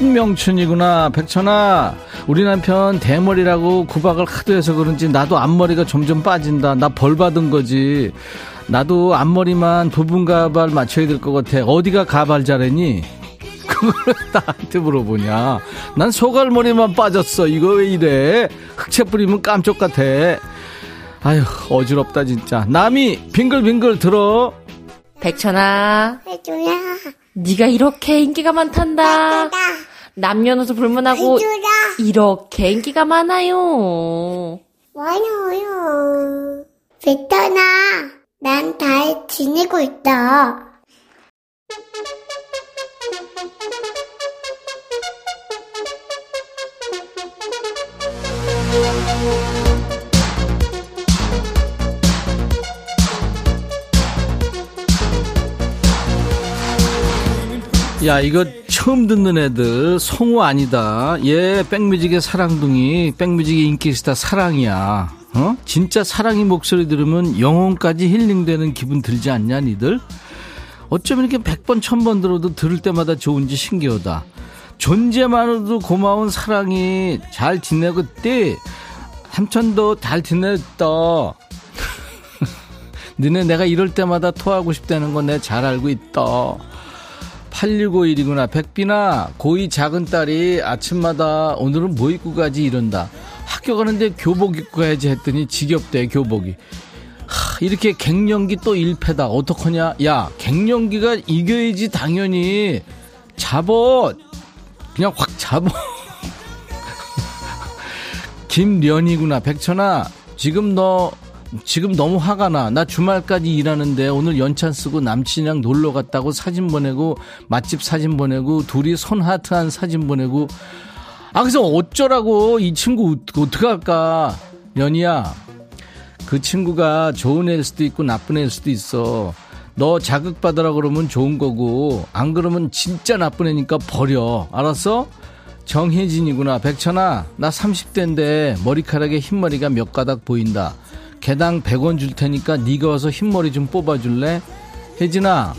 신명춘이구나. 백천아 우리 남편 대머리라고 구박을 하도 해서 그런지 나도 앞머리가 점점 빠진다. 나 벌 받은 거지. 나도 앞머리만 부분 가발 맞춰야 될 것 같아. 어디가 가발 잘했니? 그걸 왜 나한테 물어보냐? 난 소갈머리만 빠졌어. 이거 왜 이래? 흑채 뿌리면 깜짝 같아. 아휴 어지럽다 진짜. 남이 빙글빙글 들어. 백천아, 해줘라. 네가 이렇게 인기가 많단다. 남녀노소 불문하고. 이렇게 인기가 많아요. 많아요. 베터나, 난 잘 지내고 있다. 야 이거 처음 듣는 애들 성우 아니다. 얘 백뮤직의 사랑둥이 백뮤직의 인기스타 사랑이야. 어? 진짜 사랑이 목소리 들으면 영혼까지 힐링되는 기분 들지 않냐 니들? 어쩌면 이렇게 백번 천번 들어도 들을 때마다 좋은지 신기하다. 존재만으로도 고마운 사랑이 잘 지내고 때 삼천도 잘 지냈다. 너네 내가 이럴 때마다 토하고 싶다는 건 내 잘 알고 있다 8651이구나. 백비나, 고이 작은 딸이 아침마다 오늘은 뭐 입고 가지 이런다. 학교 가는데 교복 입고 가야지 했더니 지겹대, 교복이. 하, 이렇게 갱년기 또 1패다. 어떡하냐? 야, 갱년기가 이겨야지, 당연히. 잡어. 그냥 확 잡어. 김련이구나. 백천아, 지금 너, 지금 너무 화가 나. 나 주말까지 일하는데 오늘 연차 쓰고 남친이랑 놀러 갔다고 사진 보내고 맛집 사진 보내고 둘이 손 하트한 사진 보내고 아 그래서 어쩌라고 이 친구 어떻게 할까? 연이야. 그 친구가 좋은 애일 수도 있고 나쁜 애일 수도 있어. 너 자극받으라 그러면 좋은 거고 안 그러면 진짜 나쁜 애니까 버려. 알았어? 정혜진이구나. 백천아, 나 30대인데 머리카락에 흰머리가 몇 가닥 보인다. 개당 100원 줄 테니까 네가 와서 흰머리 좀 뽑아줄래? 혜진아,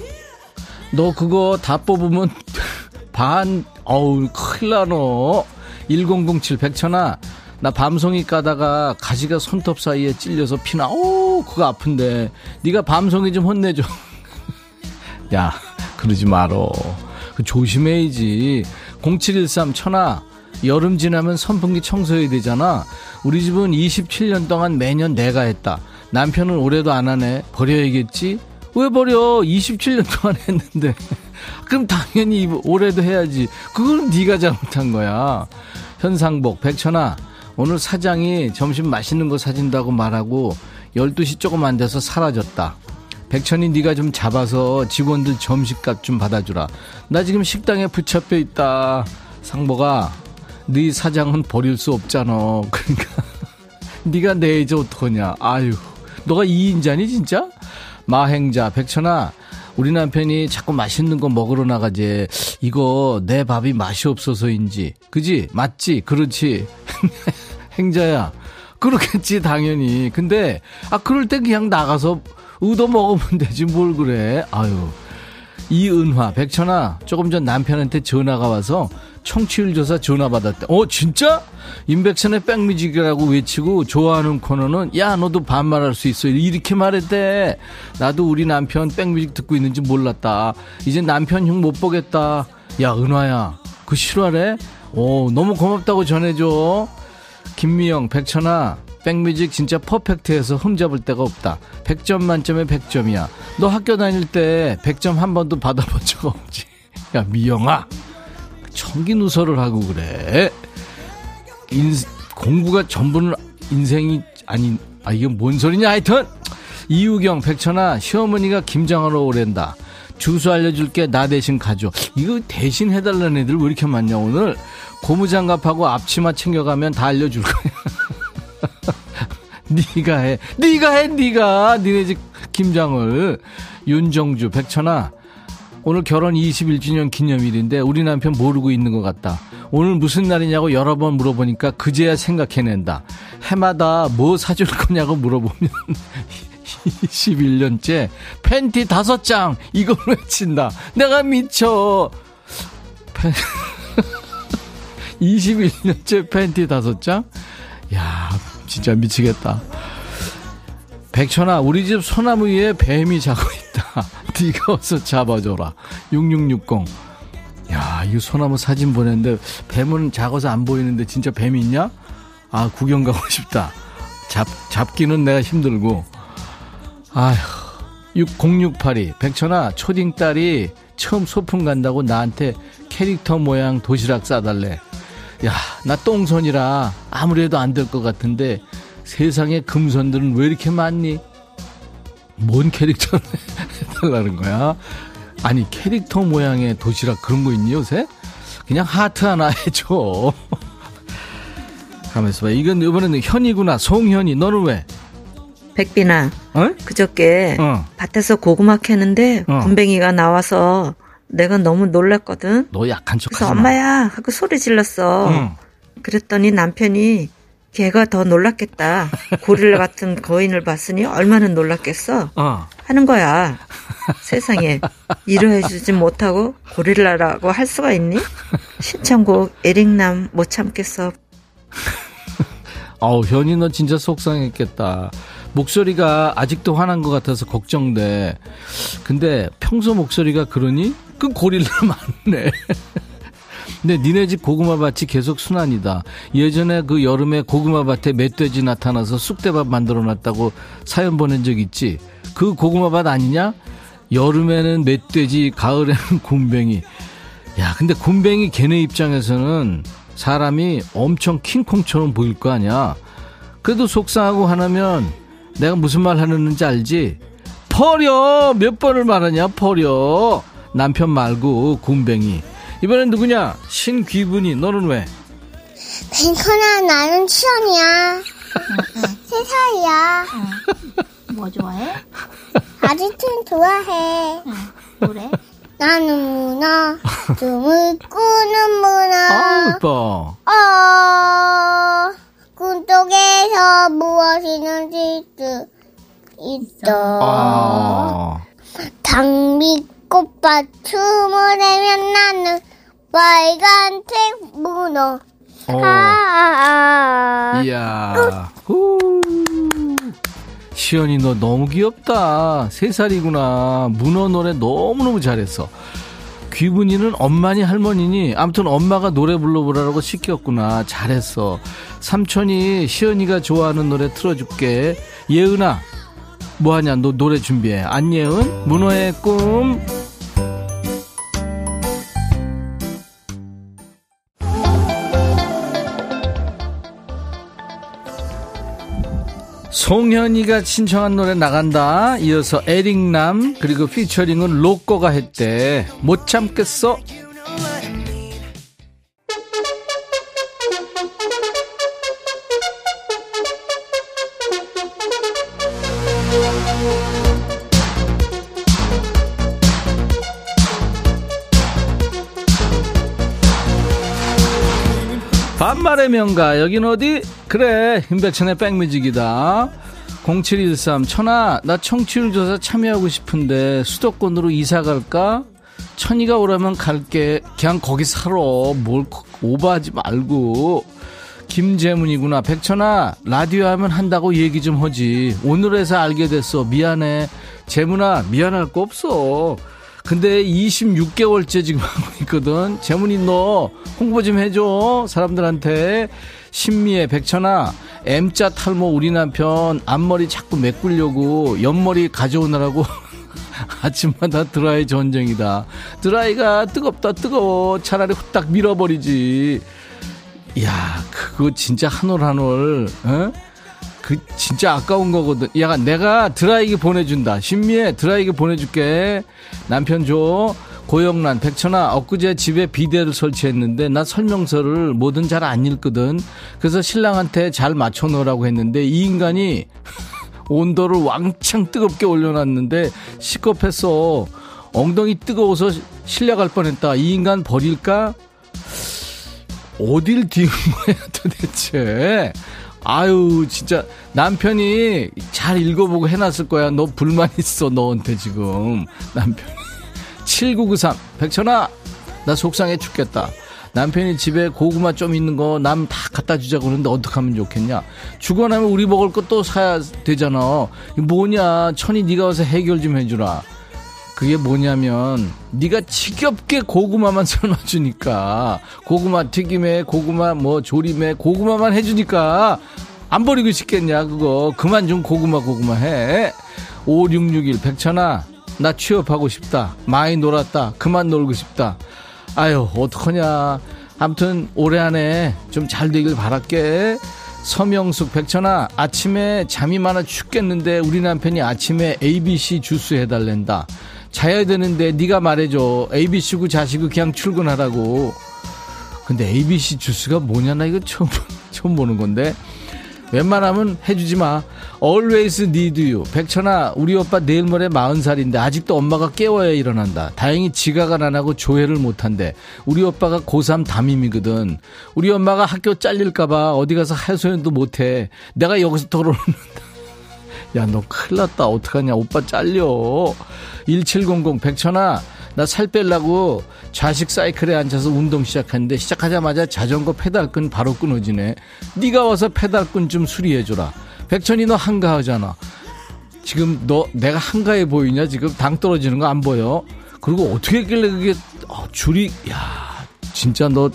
너 그거 다 뽑으면 반, 어우, 큰일 나, 너. 1007 백천아, 나 밤송이 까다가 가지가 손톱 사이에 찔려서 피나, 오, 그거 아픈데. 네가 밤송이 좀 혼내줘. 야, 그러지 말어. 그 조심해야지. 0713 천아, 여름 지나면 선풍기 청소해야 되잖아. 우리 집은 27년 동안 매년 내가 했다. 남편은 올해도 안 하네. 버려야겠지? 왜 버려? 27년 동안 했는데. 그럼 당연히 올해도 해야지. 그건 네가 잘못한 거야. 현상복, 백천아, 오늘 사장이 점심 맛있는 거 사준다고 말하고 12시 조금 안 돼서 사라졌다. 백천이 네가 좀 잡아서 직원들 점심값 좀 받아주라. 나 지금 식당에 붙잡혀 있다. 상보가 네 사장은 버릴 수 없잖아. 그러니까 네가 내야지 어떡하냐. 아유, 너가 이인자니 진짜? 마행자 백천아 우리 남편이 자꾸 맛있는 거 먹으러 나가지. 이거 내 밥이 맛이 없어서인지. 그지? 맞지? 그렇지. 행자야. 그렇겠지, 당연히. 근데, 아, 그럴 때 그냥 나가서 얻어 먹으면 되지, 뭘 그래. 아유. 이은화, 백천아, 조금 전 남편한테 전화가 와서 청취율 조사 전화 받았대. 어, 진짜? 임백천의 백뮤직이라고 외치고 좋아하는 코너는 야, 너도 반말할 수 있어. 이렇게 말했대. 나도 우리 남편 백뮤직 듣고 있는지 몰랐다. 이제 남편 형못 보겠다. 야, 은화야. 그 실화래? 오, 너무 고맙다고 전해줘. 김미영, 백천아, 백뮤직 진짜 퍼펙트해서 흠잡을 데가 없다. 100점 만점에 100점이야. 너 학교 다닐 때 100점 한 번도 받아본 적 없지. 야, 미영아. 청기 누설을 하고 그래. 인, 공부가 전부는 인생이 아닌, 아, 이게 뭔 소리냐, 하여튼. 이유경, 백천아, 시어머니가 김장하러 오랜다. 주소 알려줄게, 나 대신 가줘. 이거 대신 해달라는 애들 왜 이렇게 많냐, 오늘? 고무장갑하고 앞치마 챙겨가면 다 알려줄 거야. 네가 해. 네가 해, 네가. 니네 집 김장을. 윤정주, 백천아. 오늘 결혼 21주년 기념일인데 우리 남편 모르고 있는 것 같다. 오늘 무슨 날이냐고 여러 번 물어보니까 그제야 생각해낸다. 해마다 뭐 사줄 거냐고 물어보면 21년째 팬티 다섯 장 이걸 외친다. 내가 미쳐. 팬... 21년째 팬티 다섯 장? 야, 진짜 미치겠다. 백천아, 우리 집 소나무 위에 뱀이 자고 있다. 네가 어서 잡아줘라. 6660. 야, 이 소나무 사진 보냈는데 뱀은 작아서 안 보이는데 진짜 뱀이 있냐? 아, 구경 가고 싶다. 잡, 잡기는 내가 힘들고. 아휴, 6068이. 백천아, 초딩 딸이 처음 소풍 간다고 나한테 캐릭터 모양 도시락 싸달래. 야, 나 똥손이라 아무래도 안 될 것 같은데 세상에 금손들은 왜 이렇게 많니? 뭔 캐릭터를 해달라는 거야? 아니, 캐릭터 모양의 도시락 그런 거 있니, 요새? 그냥 하트 하나 해줘. 가만있어 봐. 이건 이번에는 현이구나. 송현이. 너는 왜? 백빈아, 어? 그저께 어. 밭에서 고구마 캐는데 어. 군뱅이가 나와서 내가 너무 놀랐거든. 너 약한 척 그래서 하지 마. 엄마야 하고 소리 질렀어. 응. 그랬더니 남편이 걔가 더 놀랐겠다. 고릴라 같은 거인을 봤으니 얼마나 놀랐겠어. 어. 하는 거야. 세상에 이러해주지 못하고 고릴라라고 할 수가 있니? 신청곡 에릭남 못 참겠어. 아우, 현이 너 진짜 속상했겠다. 목소리가 아직도 화난 것 같아서 걱정돼. 근데 평소 목소리가 그러니? 그 고릴라 맞네. 근데 니네 집 고구마 밭이 계속 순환이다. 예전에 그 여름에 고구마 밭에 멧돼지 나타나서 쑥대밥 만들어 놨다고 사연 보낸 적 있지? 그 고구마 밭 아니냐? 여름에는 멧돼지, 가을에는 곰뱅이. 야, 근데 곰뱅이 걔네 입장에서는 사람이 엄청 킹콩처럼 보일 거 아니야. 그래도 속상하고 하나면 내가 무슨 말 하는지 알지? 버려! 몇 번을 말하냐, 버려! 남편 말고 곰뱅이. 이번엔 누구냐? 신귀분이. 너는 왜? 뱅커나 나는 치연이야. 세 살이야. 뭐 좋아해? 아지트는 좋아해. 노래? 나는 문어, dum을 꾸는 문어. 아, 이뻐. 어, 꿈속에서 무엇이 눈질수 있어. 아. 장미꽃밭 춤을 내면 나는 빨간색 문어. 어. 아, 이야. 후. 시연이 너 너무 귀엽다. 세 살이구나. 문어 노래 너무너무 잘했어. 귀분이는 엄마니 할머니니 아무튼 엄마가 노래 불러보라고 시켰구나. 잘했어. 삼촌이 시연이가 좋아하는 노래 틀어줄게. 예은아, 뭐하냐? 너 노래 준비해. 안예은, 문어의 꿈. 송현이가 신청한 노래 나간다. 이어서 에릭남 그리고 피처링은 로꼬가 했대. 못 참겠어. 반말의 명가 여긴 어디? 그래 임백천의 백뮤직이다. 0713 천아 나 청취율 조사 참여하고 싶은데 수도권으로 이사 갈까? 천이가 오라면 갈게. 그냥 거기 살아. 뭘 오버하지 말고. 김재문이구나. 백천아 라디오 하면 한다고 얘기 좀 하지. 오늘에서 알게 됐어. 미안해. 재문아 미안할 거 없어 근데 26개월째 지금 하고 있거든. 재문이 너 홍보 좀 해줘. 사람들한테. 신미애, 백천아, M자 탈모 우리 남편 앞머리 자꾸 메꾸려고 옆머리 가져오느라고 아침마다 드라이 전쟁이다. 드라이가 뜨겁다, 뜨거워. 차라리 후딱 밀어버리지. 야 그거 진짜 한 올 한 올, 어? 그 진짜 아까운 거거든. 야, 내가 드라이기 보내준다. 신미애 드라이기 보내줄게. 남편 줘. 고영란, 백천아, 엊그제 집에 비데를 설치했는데 나 설명서를 뭐든 잘 안 읽거든. 그래서 신랑한테 잘 맞춰놓으라고 했는데 이 인간이 온도를 왕창 뜨겁게 올려놨는데 시겁했어. 엉덩이 뜨거워서 실려갈 뻔했다. 이 인간 버릴까? 어딜 뒤운 거야 도대체? 아유 진짜 남편이 잘 읽어보고 해놨을 거야. 너 불만 있어 너한테 지금. 남편이. 7993 백천아 나 속상해 죽겠다. 남편이 집에 고구마 좀 있는 거 남 다 갖다 주자고 그러는데 어떡하면 좋겠냐? 주고 나면 우리 먹을 거 또 사야 되잖아. 뭐냐? 천이 네가 와서 해결 좀 해주라 그게 뭐냐면 네가 지겹게 고구마만 삶아주니까. 고구마 튀김에 고구마 뭐 조림에 고구마만 해주니까 안 버리고 싶겠냐 그거. 그만 좀 고구마 고구마 해. 5661 백천아 나 취업하고 싶다. 많이 놀았다. 그만 놀고 싶다. 아유 어떡하냐. 아무튼 올해 안에 좀 잘 되길 바랄게. 서명숙 백천아 아침에 잠이 많아 죽겠는데 우리 남편이 아침에 ABC 주스 해달랜다 자야 되는데 네가 말해줘. ABC고 자시고 그냥 출근하라고. 근데 ABC 주스가 뭐냐 나 이거 처음 처음 보는 건데. 웬만하면 해주지 마. Always need you. 백천아 우리 오빠 내일 모레 마흔 살인데 아직도 엄마가 깨워야 일어난다. 다행히 지각은 안 하고 조회를 못한대. 우리 오빠가 고3 담임이거든. 우리 엄마가 학교 잘릴까봐 어디 가서 해소연도 못해. 내가 여기서 털어놓는다 야, 너 큰일 났다. 어떡하냐. 오빠 잘려. 1700 백천아, 나 살 빼려고 좌식 사이클에 앉아서 운동 시작했는데 시작하자마자 자전거 페달끈 바로 끊어지네. 네가 와서 페달끈 좀 수리해줘라. 백천이 너 한가하잖아. 지금 너 내가 한가해 보이냐? 지금 당 떨어지는 거 안 보여? 그리고 어떻게 했길래 그게 어, 줄이 야 진짜 너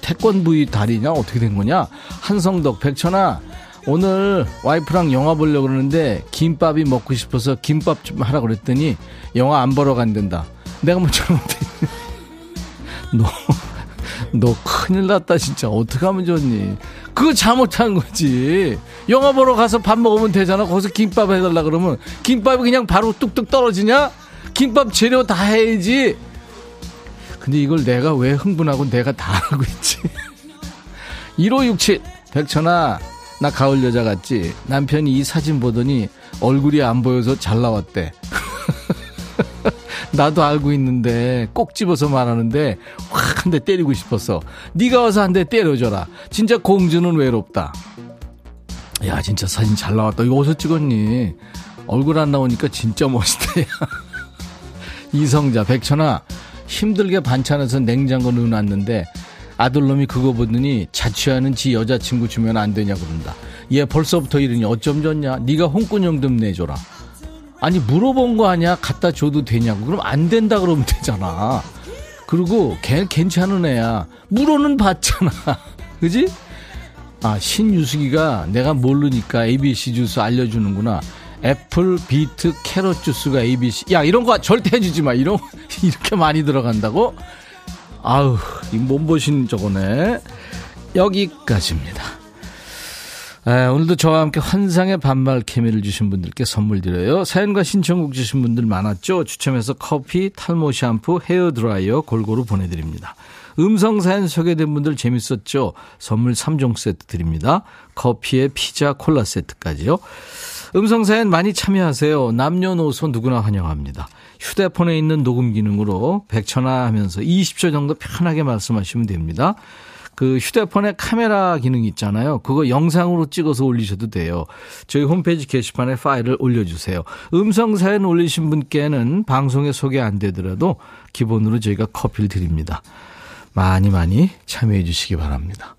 태권부이 다리냐? 어떻게 된 거냐? 한성덕 백천아 오늘 와이프랑 영화 보려고 그러는데 김밥이 먹고 싶어서 김밥 좀 하라 그랬더니 영화 안 보러 간댄다. 내가 뭐 잘못했니? 너, 너 큰일 났다 진짜. 어떻게 하면 좋니? 그거 잘못한 거지. 영화 보러 가서 밥 먹으면 되잖아. 거기서 김밥 해달라 그러면 김밥이 그냥 바로 뚝뚝 떨어지냐? 김밥 재료 다 해야지. 근데 이걸 내가 왜 흥분하고 내가 다 하고 있지? 1567 백천아 나 가을 여자 같지? 남편이 이 사진 보더니 얼굴이 안 보여서 잘 나왔대. 나도 알고 있는데 꼭 집어서 말하는데 확 한 대 때리고 싶었어. 네가 와서 한 대 때려줘라. 진짜 공주는 외롭다. 야 진짜 사진 잘 나왔다. 이거 어디서 찍었니? 얼굴 안 나오니까 진짜 멋있다. 이성자 백천아 힘들게 반찬해서 냉장고 넣어놨는데 아들놈이 그거 보더니 자취하는 지 여자친구 주면 안 되냐 그런다. 얘 벌써부터 이러니 어쩜 좋냐. 네가 홍군형 좀 내줘라. 아니 물어본 거 아니야. 갖다 줘도 되냐고. 그럼 안 된다 그러면 되잖아. 그리고 걔 괜찮은 애야. 물어는 봤잖아. 그지? 아 신유숙이가 내가 모르니까 ABC 주스 알려주는구나. apple, beet, carrot 주스가 ABC. 야 이런 거 절대 해주지 마. 이런 이렇게 많이 들어간다고? 아우, 이 몸보신 저거네. 여기까지입니다. 에, 오늘도 저와 함께 환상의 반말 케미를 주신 분들께 선물 드려요. 사연과 신청곡 주신 분들 많았죠? 추첨해서 커피, 탈모 샴푸, 헤어 드라이어 골고루 보내드립니다. 음성 사연 소개된 분들 재밌었죠? 선물 3종 세트 드립니다. 커피에 피자, 콜라 세트까지요. 음성 사연 많이 참여하세요. 남녀노소 누구나 환영합니다. 휴대폰에 있는 녹음 기능으로 100초나 하면서 20초 정도 편하게 말씀하시면 됩니다. 그 휴대폰에 카메라 기능 있잖아요. 그거 영상으로 찍어서 올리셔도 돼요. 저희 홈페이지 게시판에 파일을 올려주세요. 음성 사연 올리신 분께는 방송에 소개 안 되더라도 기본으로 저희가 커피를 드립니다. 많이 많이 참여해 주시기 바랍니다.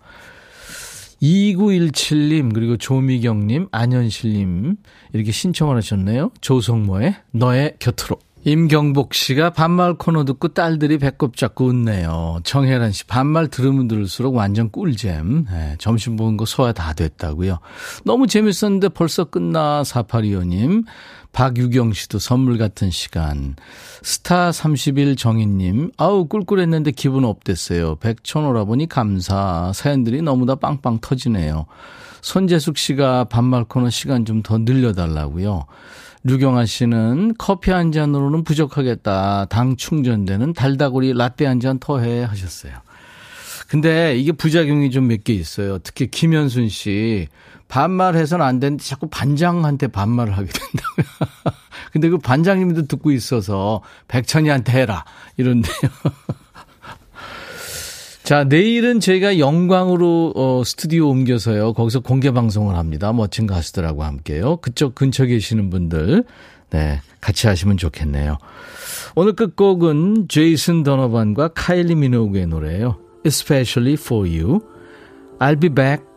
2917님, 그리고 조미경님, 안현실님, 이렇게 신청을 하셨네요. 조성모의 너의 곁으로. 임경복 씨가 반말 코너 듣고 딸들이 배꼽 잡고 웃네요. 정혜란 씨, 반말 들으면 들을수록 완전 꿀잼. 네, 점심 먹은 거 소화 다 됐다고요. 너무 재밌었는데 벌써 끝나, 4825님. 박유경 씨도 선물 같은 시간. 스타 30일 정인님, 아우, 꿀꿀했는데 기분 업됐어요. 백천 오라보니 감사. 사연들이 너무나 빵빵 터지네요. 손재숙 씨가 반말 코너 시간 좀 더 늘려달라고요. 류경아 씨는 커피 한 잔으로는 부족하겠다. 당 충전되는 달다구리 라떼 한 잔 더해 하셨어요. 근데 이게 부작용이 좀 몇 개 있어요. 특히 김현순 씨. 반말해서는 안 되는데 자꾸 반장한테 반말을 하게 된다고요. 근데 그 반장님도 듣고 있어서 백천이한테 해라. 이런데요. 자, 내일은 저희가 영광으로 어, 스튜디오 옮겨서요. 거기서 공개 방송을 합니다. 멋진 가수들하고 함께요. 그쪽 근처 계시는 분들 네, 같이 하시면 좋겠네요. 오늘 끝곡은 제이슨 더너반과 카일리 미노그의 노래예요. Especially for you. I'll be back.